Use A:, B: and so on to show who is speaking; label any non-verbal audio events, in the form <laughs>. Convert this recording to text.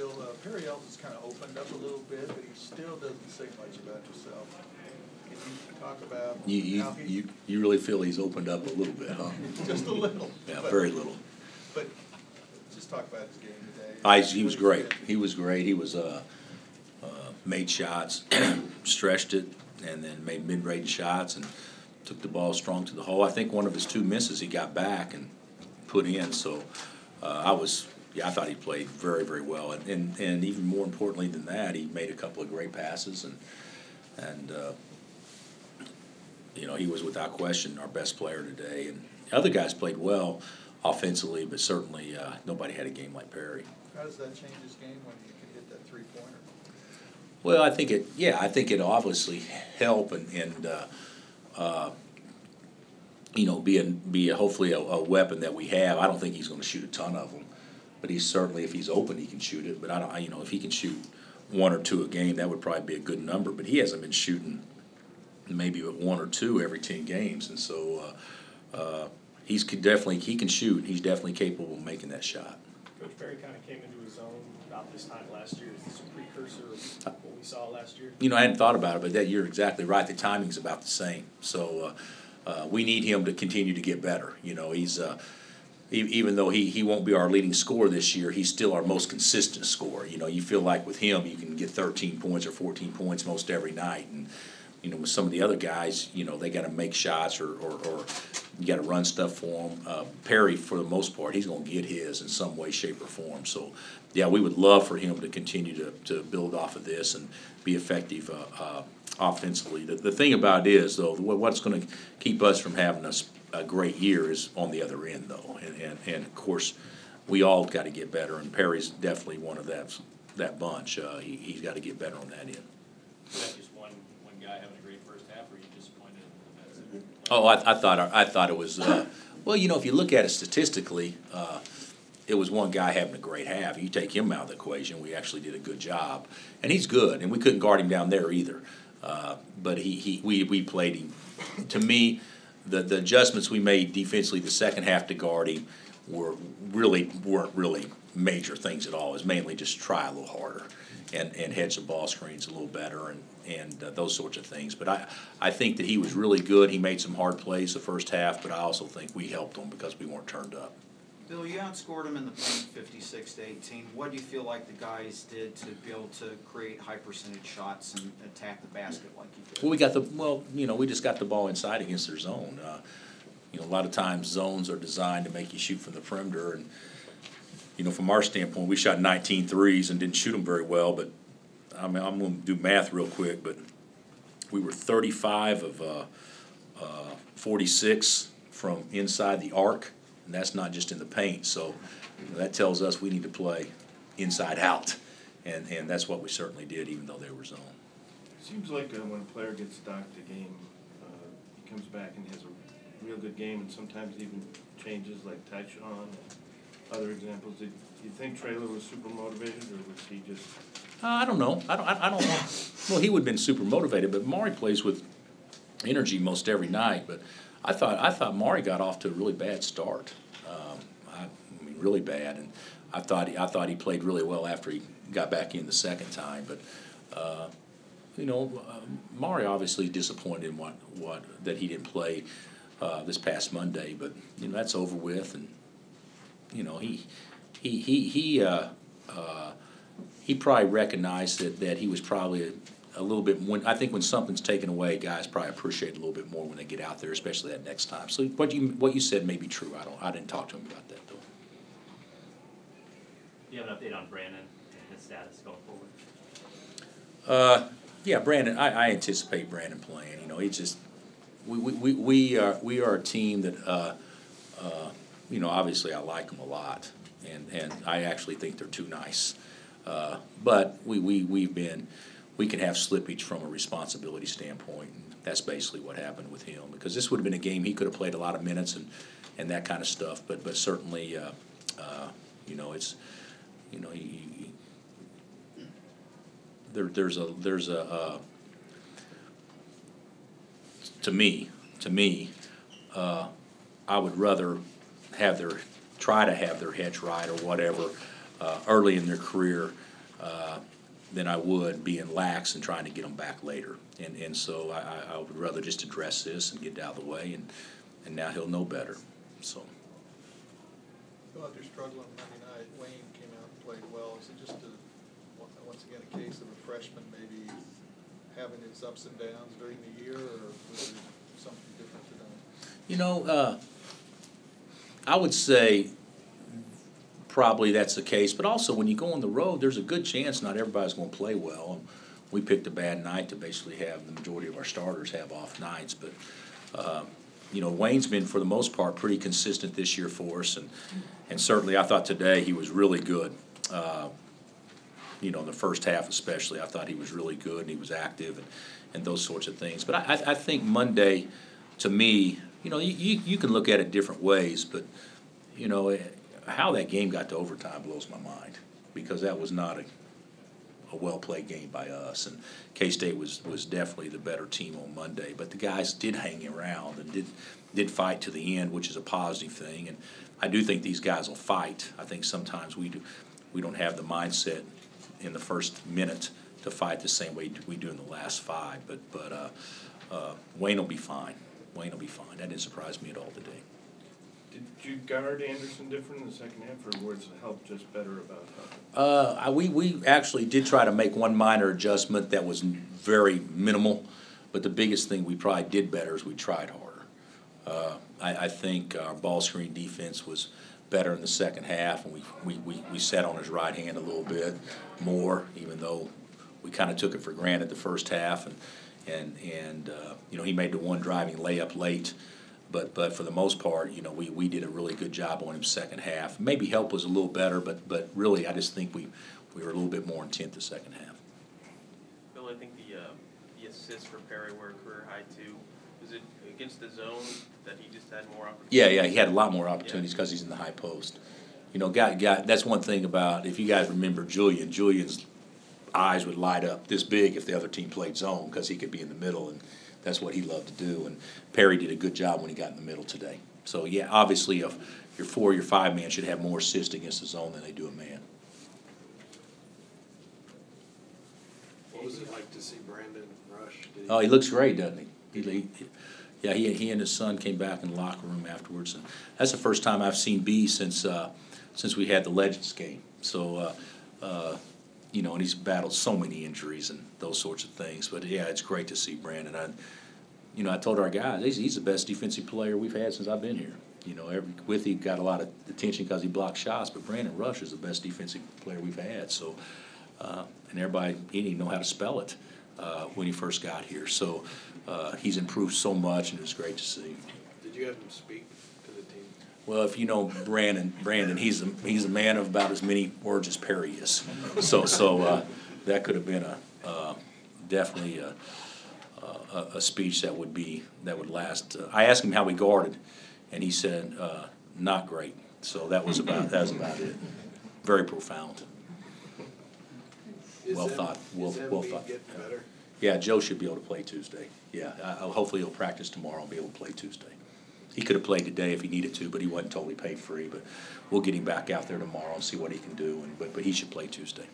A: Bill, uh, Perry has kind of opened up a little bit, but he still doesn't say much about yourself. Can you talk about
B: You, you,
A: how he,
B: you, you really feel he's opened up a little bit, huh? <laughs>
A: just a little?
B: Yeah,
A: but-
B: very little.
A: But just talk about his game today.
B: I, he was great. He was great. He was, uh, uh, made shots, <clears throat> stretched it, and then made mid-range shots and took the ball strong to the hole. I think one of his two misses he got back and put in, so, uh, I was, yeah, I thought he played very, very well. And, and, and even more importantly than that, he made a couple of great passes and, and, uh, you know, he was without question our best player today. And the other guys played well offensively, but certainly, uh, nobody had a game like Perry.
A: How does that change his game when you can hit that three-pointer?
B: Well, I think it, yeah, I think it obviously help and, and, uh, uh, you know, be a, be a, hopefully a, a weapon that we have. I don't think he's gonna shoot a ton of them, but he's certainly, if he's open, he can shoot it. But I don't, I, you know, if he can shoot one or two a game, that would probably be a good number, but he hasn't been shooting maybe one or two every ten games, and so, uh, uh, he's could definitely, he can shoot, he's definitely capable of making that shot.
C: Coach Perry kind of came into his own about this time last year. Is this a precursor of what we saw last year?
B: You know, I hadn't thought about it, but that, you're exactly right, the timing's about the same. So, uh, uh, we need him to continue to get better, you know, he's, uh, even though he, he won't be our leading scorer this year, he's still our most consistent scorer. You know, you feel like with him, you can get thirteen points or fourteen points most every night, and, you know, with some of the other guys, you know, they gotta make shots or, or, or you gotta run stuff for them. Uh, Perry, for the most part, he's gonna get his in some way, shape, or form, so, yeah, we would love for him to continue to, to build off of this and be effective, uh, uh, offensively. The, the thing about it is, though, what's gonna keep us from having a, s- a great year is on the other end, though, and, and, and of course, we all gotta get better, and Perry's definitely one of that, that bunch, uh, he, he's gotta get better on that end.
D: Is that just one, one guy having a great first half, or are you disappointed in the defensive?
B: Oh, I, I thought, I thought it was, uh, well, you know, if you look at it statistically, uh, it was one guy having a great half. You take him out of the equation, we actually did a good job. And he's good, and we couldn't guard him down there either. Uh, but he, he, we, we played him. To me, the, the adjustments we made defensively the second half to guard him were, really, weren't really major things at all. It was mainly just try a little harder and, and hedge the ball screens a little better and, and uh, those sorts of things. But I, I think that he was really good. He made some hard plays the first half, but I also think we helped him because we weren't turned up.
E: Bill, you outscored them in the paint fifty-six to eighteen. What do you feel like the guys did to be able to create high percentage shots and attack the basket like you did?
B: Well, we got the, well, you know, we just got the ball inside against their zone. Uh, You know, a lot of times zones are designed to make you shoot from the perimeter and, you know, from our standpoint, we shot 19 threes and didn't shoot them very well, but I mean, I'm gonna do math real quick, but we were thirty-five of, uh, uh, forty-six from inside the arc, and that's not just in the paint, so that tells us we need to play inside out. And, and that's what we certainly did, even though they were zone.
F: Seems like uh, when a player gets docked a game, uh, he comes back and has a real good game and sometimes even changes like Tyshawn and other examples. Did you think Trailer was super motivated or was he just,
B: Uh, I don't know. I don't. I, I don't know. Well, he would have been super motivated, but Mari plays with energy most every night. But I thought I thought Maury got off to a really bad start. Um, I, mean, really bad. And I thought he, I thought he played really well after he got back in the second time. But uh, you know, uh, Maury obviously disappointed in what what that he didn't play uh, this past Monday. But you know that's over with, and you know he he he he. Uh, uh, he probably recognized that, that he was probably a, little bit, when, I think when something's taken away, guys probably appreciate it a little bit more when they get out there, especially that next time. So what you, what you said may be true, I don't, I didn't talk to him about that though.
D: Do you have an update on Brandon and his status going forward?
B: Uh, yeah, Brandon, I, I anticipate Brandon playing, you know, he just, we, we, we, we are, we are a team that, uh, uh, you know, obviously I like them a lot, and, and I actually think they're too nice. Uh, but we, we, we've been, we can have slippage from a responsibility standpoint, and that's basically what happened with him. Because this would have been a game, he could have played a lot of minutes and, and that kind of stuff, but, but certainly, uh, uh, you know, it's, you know, he, he, there, there's a, there's a, uh, to me, to me, uh, I would rather have their, try to have their heads right or whatever, uh, early in their career uh, than I would being lax and trying to get them back later. And, and so I, I- would rather just address this and get it out of the way, and, and now he'll know better, so.
A: Feel like they're struggling Monday night. Wayne came out and played well. Is it just a, once again, a case of a freshman maybe having its ups and downs during the year, or was there something different today?
B: You know, uh, I would say probably that's the case, but also when you go on the road, there's a good chance not everybody's gonna play well. And We picked a bad night to basically have the majority of our starters have off nights, but, um, you know, Wayne's been, for the most part, pretty consistent this year for us, and, and certainly I thought today he was really good. Uh, you know, in the first half especially, I thought he was really good and he was active and, and those sorts of things. But I, I, think Monday, to me, you know, you, you, can look at it different ways, but, you know, how that game got to overtime blows my mind. Because that was not a, a well-played game by us, and K-State was, was definitely the better team on Monday. But the guys did hang around and did, did fight to the end, which is a positive thing. And I do think these guys will fight. I think sometimes we do, we don't have the mindset in the first minute to fight the same way we do in the last five. But, but, uh, uh, Wayne will be fine. Wayne will be fine. That didn't surprise me at all today.
F: Did you guard Anderson different in the second half, or was help just better about helping?
B: Uh, we, we actually did try to make one minor adjustment that was very minimal, but the biggest thing we probably did better is we tried harder. Uh, I, I think our ball screen defense was better in the second half, and we, we, we, we sat on his right hand a little bit more, even though we kind of took it for granted the first half, and, and, and, uh, you know, he made the one driving layup late. But, but for the most part, you know, we, we did a really good job on him second half. Maybe help was a little better, but, but really, I just think we, we were a little bit more intent the second half.
G: Bill, I think the, uh, the assists for Perry were a career high too. Was it against the zone that he just had more opportunities?
B: Yeah, yeah, he had a lot more opportunities because he's in the high post. You know, guy, guy, that's one thing about, if you guys remember Julian, Julian's eyes would light up this big if the other team played zone, because he could be in the middle, and that's what he loved to do. And Perry did a good job when he got in the middle today. So, yeah, obviously, if your four, your five man should have more assists against the zone than they do a man.
H: What was it like to see Brandon Rush? He-
B: Oh, he looks great, doesn't he? He, he, yeah, he, he and his son came back in the locker room afterwards, and that's the first time I've seen B since, uh, since we had the Legends game. So, uh, uh, you know, and he's battled so many injuries and those sorts of things, but yeah, it's great to see Brandon. I, you know, I told our guys, he's, he's the best defensive player we've had since I've been here. You know, every, Withey got a lot of attention because he blocked shots, but Brandon Rush is the best defensive player we've had, so, uh, and everybody, he didn't know how to spell it, uh, when he first got here. So, uh, he's improved so much and it's great to see.
H: Did you have him speak?
B: Well, if you know Brandon, Brandon, he's a, he's a man of about as many words as Perry is. So, so, uh, that could have been a, uh, definitely a, a, a speech that would be, that would last. Uh, I asked him how he guarded, and he said, uh, not great. So that was about, that was about it. Very profound.
H: Is
B: Well thought, well- well thought.
H: better?
B: Yeah, Joe should be able to play Tuesday. Yeah, I- hopefully he'll practice tomorrow and be able to play Tuesday. He could have played today if he needed to, but he wasn't totally paid free, but we'll get him back out there tomorrow and see what he can do, and, but, but he should play Tuesday.